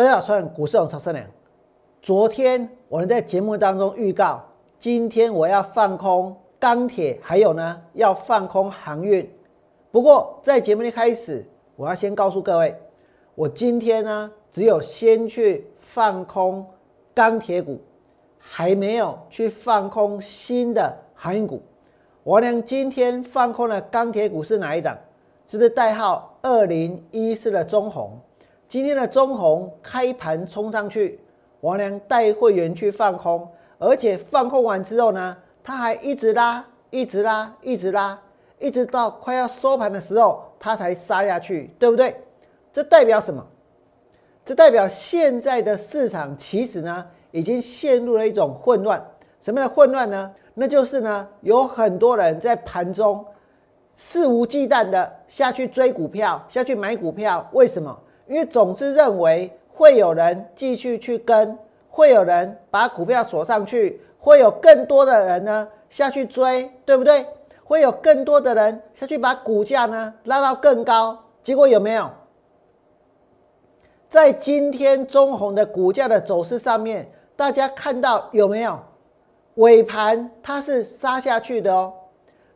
大家好，我是股市王曹生良。昨天我们在节目当中预告，今天我要放空钢铁，还有呢要放空航运。不过在节目一开始，我要先告诉各位，我今天呢只有先去放空钢铁股，还没有去放空新的航运股。我俩今天放空的钢铁股是哪一档？就是代号二零一四的中红。今天的中红开盘冲上去，王良带会员去放空，而且放空完之后呢，他还一直拉，一直拉，一直拉，一直到快要收盘的时候，他才杀下去，对不对？这代表什么？这代表现在的市场其实呢，已经陷入了一种混乱。什么样的混乱呢？那就是呢，有很多人在盘中肆无忌惮的下去追股票，下去买股票，为什么？因为总是认为会有人继续去跟，会有人把股票锁上去，会有更多的人呢下去追，对不对？会有更多的人下去把股价呢拉到更高。结果有没有？在今天中红的股价的走势上面，大家看到有没有？尾盘它是杀下去的哦。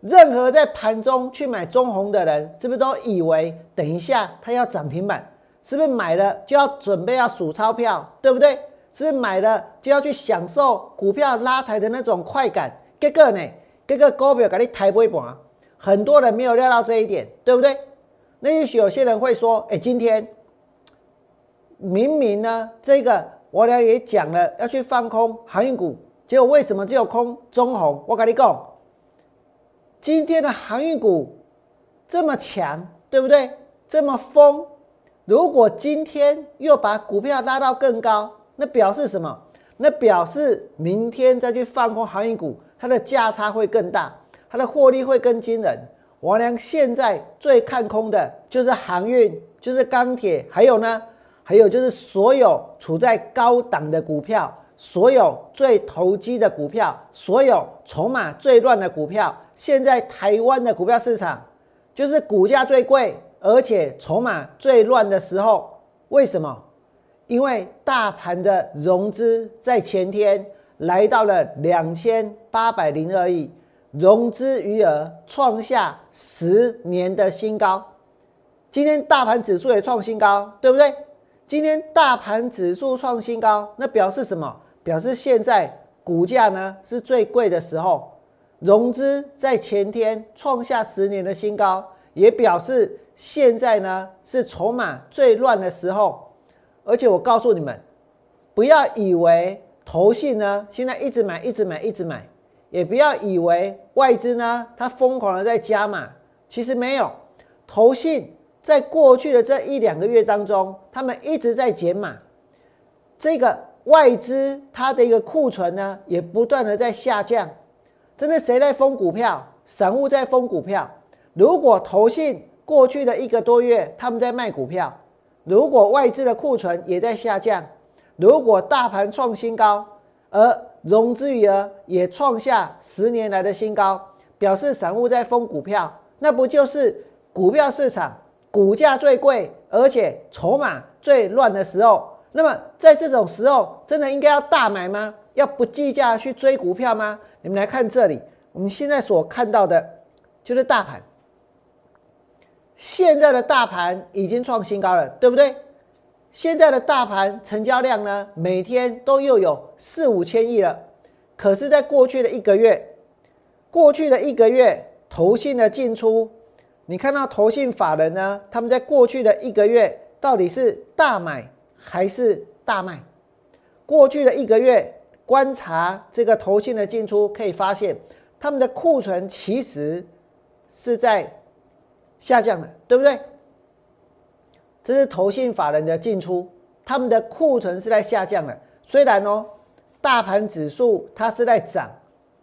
任何在盘中去买中红的人，是不是都以为等一下它要涨停板？是不是买了就要准备要数钞票，对不对？是不是买了就要去享受股票拉抬的那种快感？结果呢？这个股票给你抬不一盘，很多人没有料到这一点，对不对？那也许有些人会说：“哎，今天明明呢，这个我俩也讲了要去放空航运股，结果为什么只有空中红？我跟你讲，今天的航运股这么强，对不对？这么疯。”如果今天又把股票拉到更高，那表示什么？那表示明天再去放空航运股，它的价差会更大，它的获利会更惊人。王良现在最看空的就是航运，就是钢铁，还有呢，还有就是所有处在高档的股票，所有最投机的股票，所有筹码最乱的股票。现在台湾的股票市场就是股价最贵。而且筹码最乱的时候，为什么？因为大盘的融资在前天来到了两千八百零二亿，融资余额创下十年的新高。今天大盘指数也创新高，对不对？今天大盘指数创新高，那表示什么？表示现在股价呢是最贵的时候，融资在前天创下十年的新高，也表示。现在呢是筹码最乱的时候，而且我告诉你们，不要以为投信呢现在一直买、一直买、一直买，也不要以为外资呢它疯狂的在加码，其实没有。投信在过去的这一两个月当中，他们一直在减码，这个外资它的一个库存呢也不断的在下降。真的谁在封股票？散户在封股票。如果投信。过去的一个多月，他们在卖股票。如果外资的库存也在下降，如果大盘创新高，而融资余额也创下十年来的新高，表示散户在疯股票，那不就是股票市场股价最贵，而且筹码最乱的时候？那么在这种时候，真的应该要大买吗？要不计价去追股票吗？你们来看这里，我们现在所看到的就是大盘。现在的大盘已经创新高了，对不对？现在的大盘成交量呢，每天都又有四五千亿了。可是，在过去的一个月，过去的一个月，投信的进出，你看到投信法人呢，他们在过去的一个月到底是大买还是大卖？过去的一个月，观察这个投信的进出，可以发现他们的库存其实是在。下降了，对不对？这是投信法人的进出，他们的库存是在下降的。虽然哦，大盘指数它是在涨，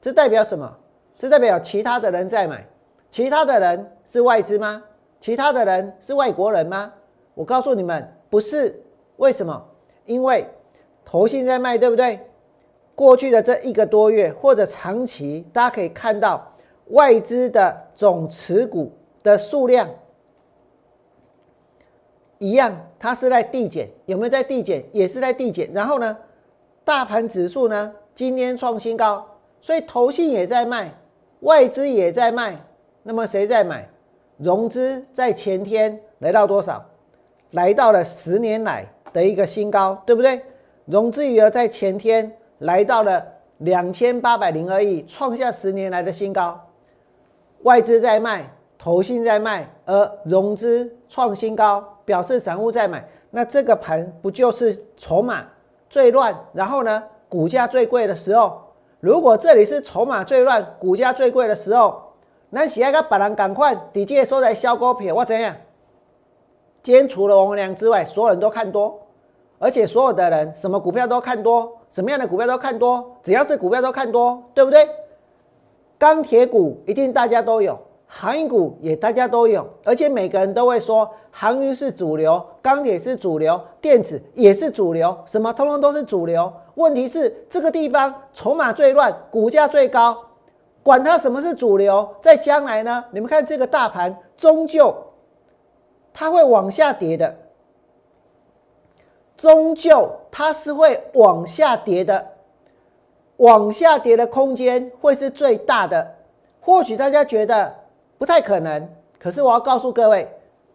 这代表什么？这代表其他的人在买，其他的人是外资吗？其他的人是外国人吗？我告诉你们，不是。为什么？因为投信在卖，对不对？过去的这一个多月或者长期，大家可以看到外资的总持股。的数量，一样，它是在递减，有没有在递减？也是在递减。然后呢，大盘指数呢今天创新高，所以投信也在卖，外资也在卖。那么谁在买？融资在前天来到多少？来到了十年来的一个新高，对不对？融资余额在前天来到了两千八百零二亿，创下十年来的新高。外资在卖，投信在卖，而融资创新高，表示散户在买。那这个盘不就是筹码最乱，然后呢，股价最贵的时候？如果这里是筹码最乱、股价最贵的时候，那喜爱个把人赶快底价收在小股票，我怎样？今天除了王文良之外，所有人都看多，而且所有的人什么股票都看多，什么样的股票都看多，只要是股票都看多，对不对？钢铁股一定大家都有，航运股也大家都有，而且每个人都会说航运是主流，钢铁是主流，电子也是主流，什么通通都是主流。问题是这个地方筹码最乱，股价最高，管它什么是主流，在将来呢？你们看这个大盘终究。它会往下跌的，终究它是会往下跌的，往下跌的空间会是最大的。或许大家觉得不太可能，可是我要告诉各位，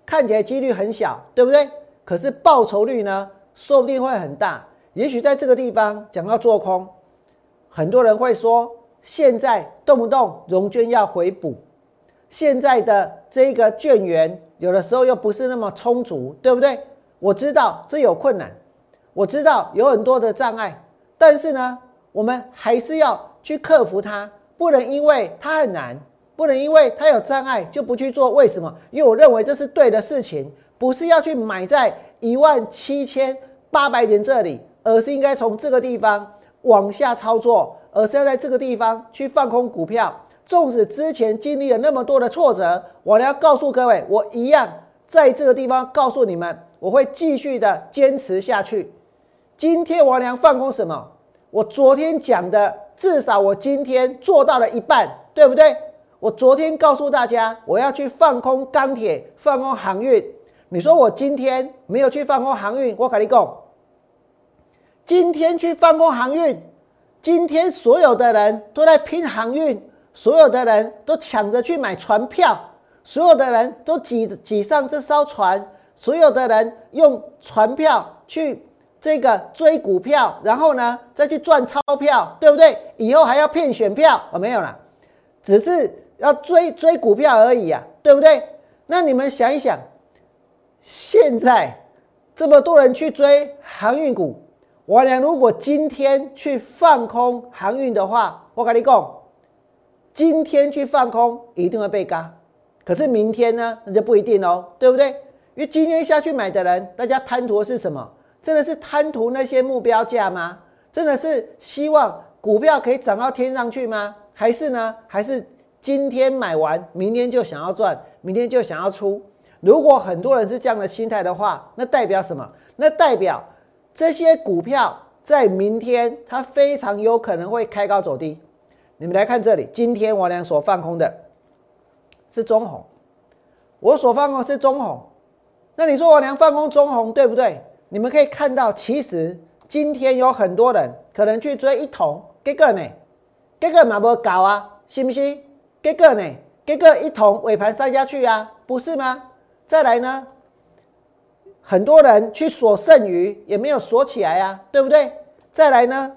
看起来几率很小，对不对？可是报酬率呢，说不定会很大。也许在这个地方讲到做空，很多人会说，现在动不动融券要回补，现在的这个券源。有的时候又不是那么充足，对不对？我知道这有困难，我知道有很多的障碍，但是呢，我们还是要去克服它，不能因为它很难，不能因为它有障碍就不去做。为什么？因为我认为这是对的事情，不是要去买在一万七千八百点这里，而是应该从这个地方往下操作，而是要在这个地方去放空股票。纵使之前经历了那么多的挫折，我要告诉各位，我一样在这个地方告诉你们，我会继续的坚持下去。今天王良放空什么？我昨天讲的，至少我今天做到了一半，对不对？我昨天告诉大家，我要去放空钢铁，放空航运。你说我今天没有去放空航运，我跟你讲，今天去放空航运，今天所有的人都在拼航运。所有的人都抢着去买船票，所有的人都挤挤上这艘船，所有的人用船票去这个追股票，然后呢再去赚钞票，对不对？以后还要骗选票哦，没有了，只是要追追股票而已啊，对不对？那你们想一想，现在这么多人去追航运股，我俩如果今天去放空航运的话，我跟你讲。今天去放空一定会被嘎，可是明天呢？那就不一定喽，对不对？因为今天下去买的人，大家贪图的是什么？真的是贪图那些目标价吗？真的是希望股票可以涨到天上去吗？还是呢？还是今天买完，明天就想要赚，明天就想要出？如果很多人是这样的心态的话，那代表什么？那代表这些股票在明天它非常有可能会开高走低。你们来看这里，今天我俩所放空的是中红，我所放空是中红。那你说我俩放空中红对不对？你们可以看到，其实今天有很多人可能去追一桶，结果呢，结果嘛不搞啊，信不信？结果呢，结果一桶尾盘杀下去啊，不是吗？再来呢，很多人去锁剩余也没有锁起来啊，对不对？再来呢，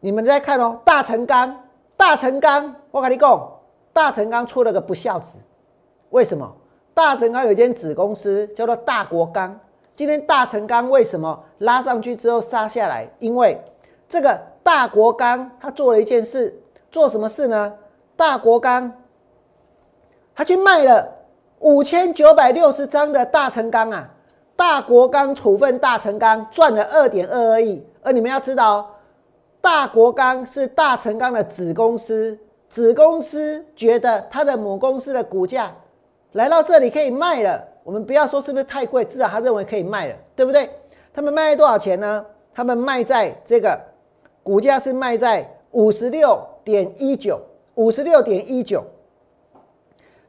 你们再看哦，大成钢。大成钢，我跟你讲，大成钢出了个不孝子。为什么？大成钢有一间子公司叫做大国钢。今天大成钢为什么拉上去之后杀下来？因为这个大国钢他做了一件事，做什么事呢？大国钢他去卖了五千九百六十张的大成钢啊！大国钢处分大成钢赚了二点二二亿。而你们要知道。大国钢是大成钢的子公司，子公司觉得它的母公司的股价来到这里可以卖了。我们不要说是不是太贵，至少他认为可以卖了，对不对？他们卖多少钱呢？他们卖在这个股价是卖在五十六点一九，五十六点一九。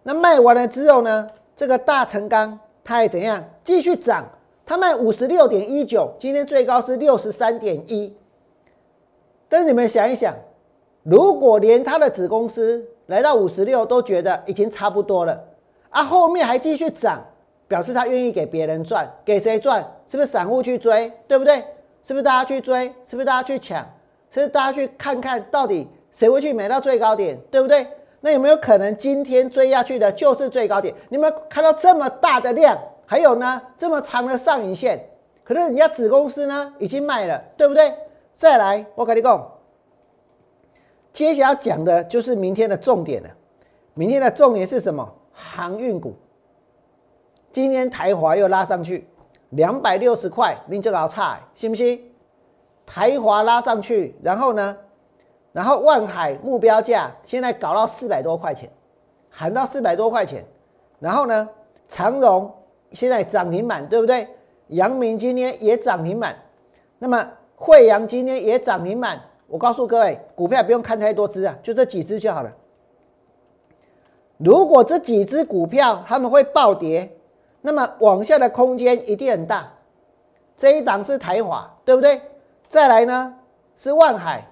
那卖完了之后呢？这个大成钢它还怎样？继续涨，它卖五十六点一九，今天最高是六十三点一。但是你们想一想，如果连它的子公司来到五十六都觉得已经差不多了，啊，后面还继续涨，表示他愿意给别人赚，给谁赚？是不是散户去追？对不对？是不是大家去追？是不是大家去抢？是不是大家去看看到底谁会去买到最高点？对不对？那有没有可能今天追下去的就是最高点？你们看到这么大的量，还有呢这么长的上影线，可是人家子公司呢已经卖了，对不对？再来，我跟你讲，接下来讲的就是明天的重点了。明天的重点是什么？航运股。今天台华又拉上去两百六十块，您就搞差，信不信？台华拉上去，然后呢？然后万海目标价现在搞到四百多块钱，喊到四百多块钱。然后呢？长荣现在涨停板，对不对？阳明今天也涨停板。那么惠阳今天也涨停板，我告诉各位，股票不用看太多只啊，就这几只就好了。如果这几只股票他们会暴跌，那么往下的空间一定很大。这一档是台华，对不对？再来呢是万海，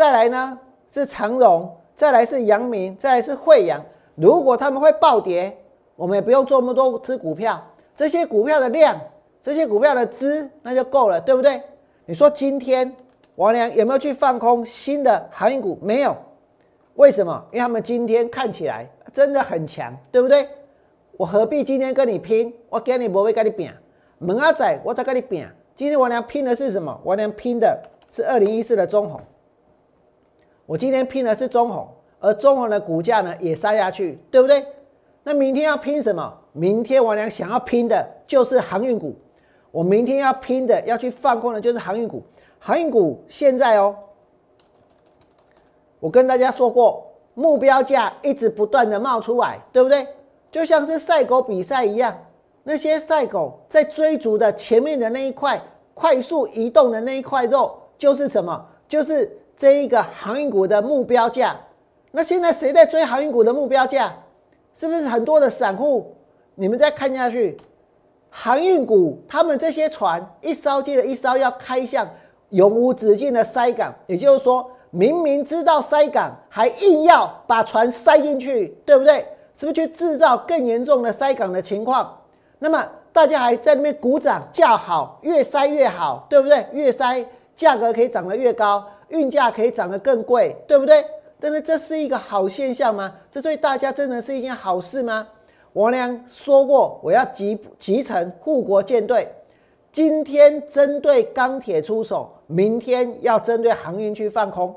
再来呢是长荣，再来是阳明，再来是惠阳。如果他们会暴跌，我们也不用做那么多只股票，这些股票的量，这些股票的资那就够了，对不对？你说今天王良有没有去放空新的航运股？没有，为什么？因为他们今天看起来真的很强，对不对？我何必今天跟你拼？我跟你不会跟你拼，门阿仔我再跟你拼。今天王良拼的是什么？王良拼的是二零一四的中红。我今天拼的是中红，而中红的股价呢也杀下去，对不对？那明天要拼什么？明天王良想要拼的就是航运股。我明天要拼的，要去放空的，就是航运股。航运股现在哦，我跟大家说过，目标价一直不断的冒出来，对不对？就像是赛狗比赛一样，那些赛狗在追逐的前面的那一块快速移动的那一块肉，就是什么？就是这一个航运股的目标价。那现在谁在追航运股的目标价？是不是很多的散户？你们再看下去。航运股，他们这些船一艘接着一艘要开向永无止境的塞港，也就是说，明明知道塞港，还硬要把船塞进去，对不对？是不是去制造更严重的塞港的情况？那么大家还在那边鼓掌叫好，越塞越好，对不对？越塞价格可以涨得越高，运价可以涨得更贵，对不对？但是这是一个好现象吗？这对大家真的是一件好事吗？王良说过，我要集集成护国舰队。今天针对钢铁出手，明天要针对航运去放空。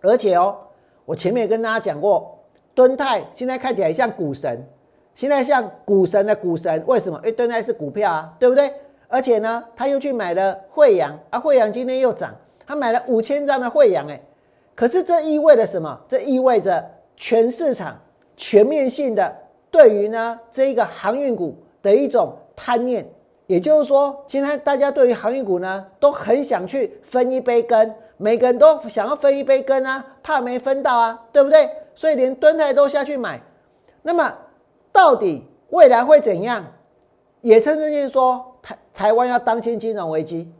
而且哦，我前面也跟大家讲过，敦泰现在看起来像股神，现在像股神的股神，为什么？因为敦泰是股票啊，对不对？而且呢，他又去买了惠阳啊，惠阳今天又涨，他买了五千张的惠阳，哎，可是这意味着什么？这意味着全市场全面性的。对于呢这一个航运股的一种贪念，也就是说，现在大家对于航运股呢都很想去分一杯羹，每个人都想要分一杯羹啊，怕没分到啊，对不对？所以连蹲台都下去买。那么到底未来会怎样？野村证券说台台湾要当心金融危机，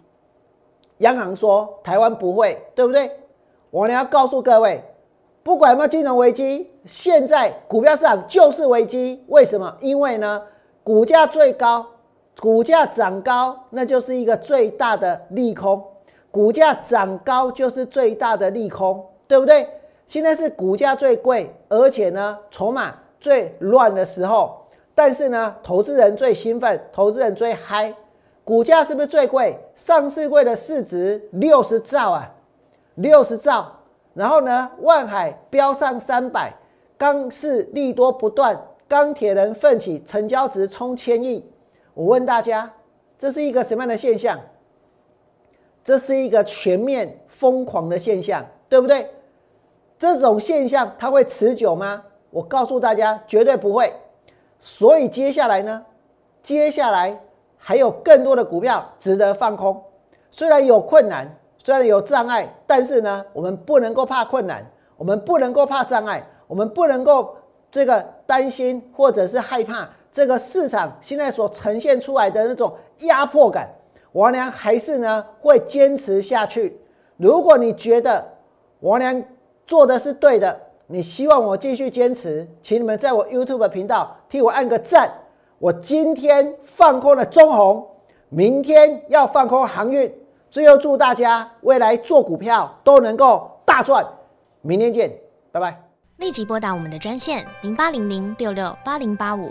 央行说台湾不会，对不对？我呢要告诉各位。不管有没有金融危机，现在股票市场就是危机。为什么？因为呢，股价最高，股价涨高，那就是一个最大的利空。股价涨高就是最大的利空，对不对？现在是股价最贵，而且呢，筹码最乱的时候。但是呢，投资人最兴奋，投资人最嗨。股价是不是最贵？上市柜的市值六十兆啊，六十兆。然后呢，万海飙上三百，钢市利多不断，钢铁人奋起，成交值冲千亿。我问大家，这是一个什么样的现象？这是一个全面疯狂的现象，对不对？这种现象它会持久吗？我告诉大家，绝对不会。所以接下来呢，接下来还有更多的股票值得放空，虽然有困难。虽然有障碍，但是呢，我们不能够怕困难，我们不能够怕障碍，我们不能够这个担心或者是害怕这个市场现在所呈现出来的那种压迫感，王良还是呢会坚持下去。如果你觉得王良做的是对的，你希望我继续坚持，请你们在我 YouTube 频道替我按个赞。我今天放空了中红，明天要放空航运。最后祝大家未来做股票都能够大赚。明天见，拜拜。立即拨打我们的专线零八零零六六八零八五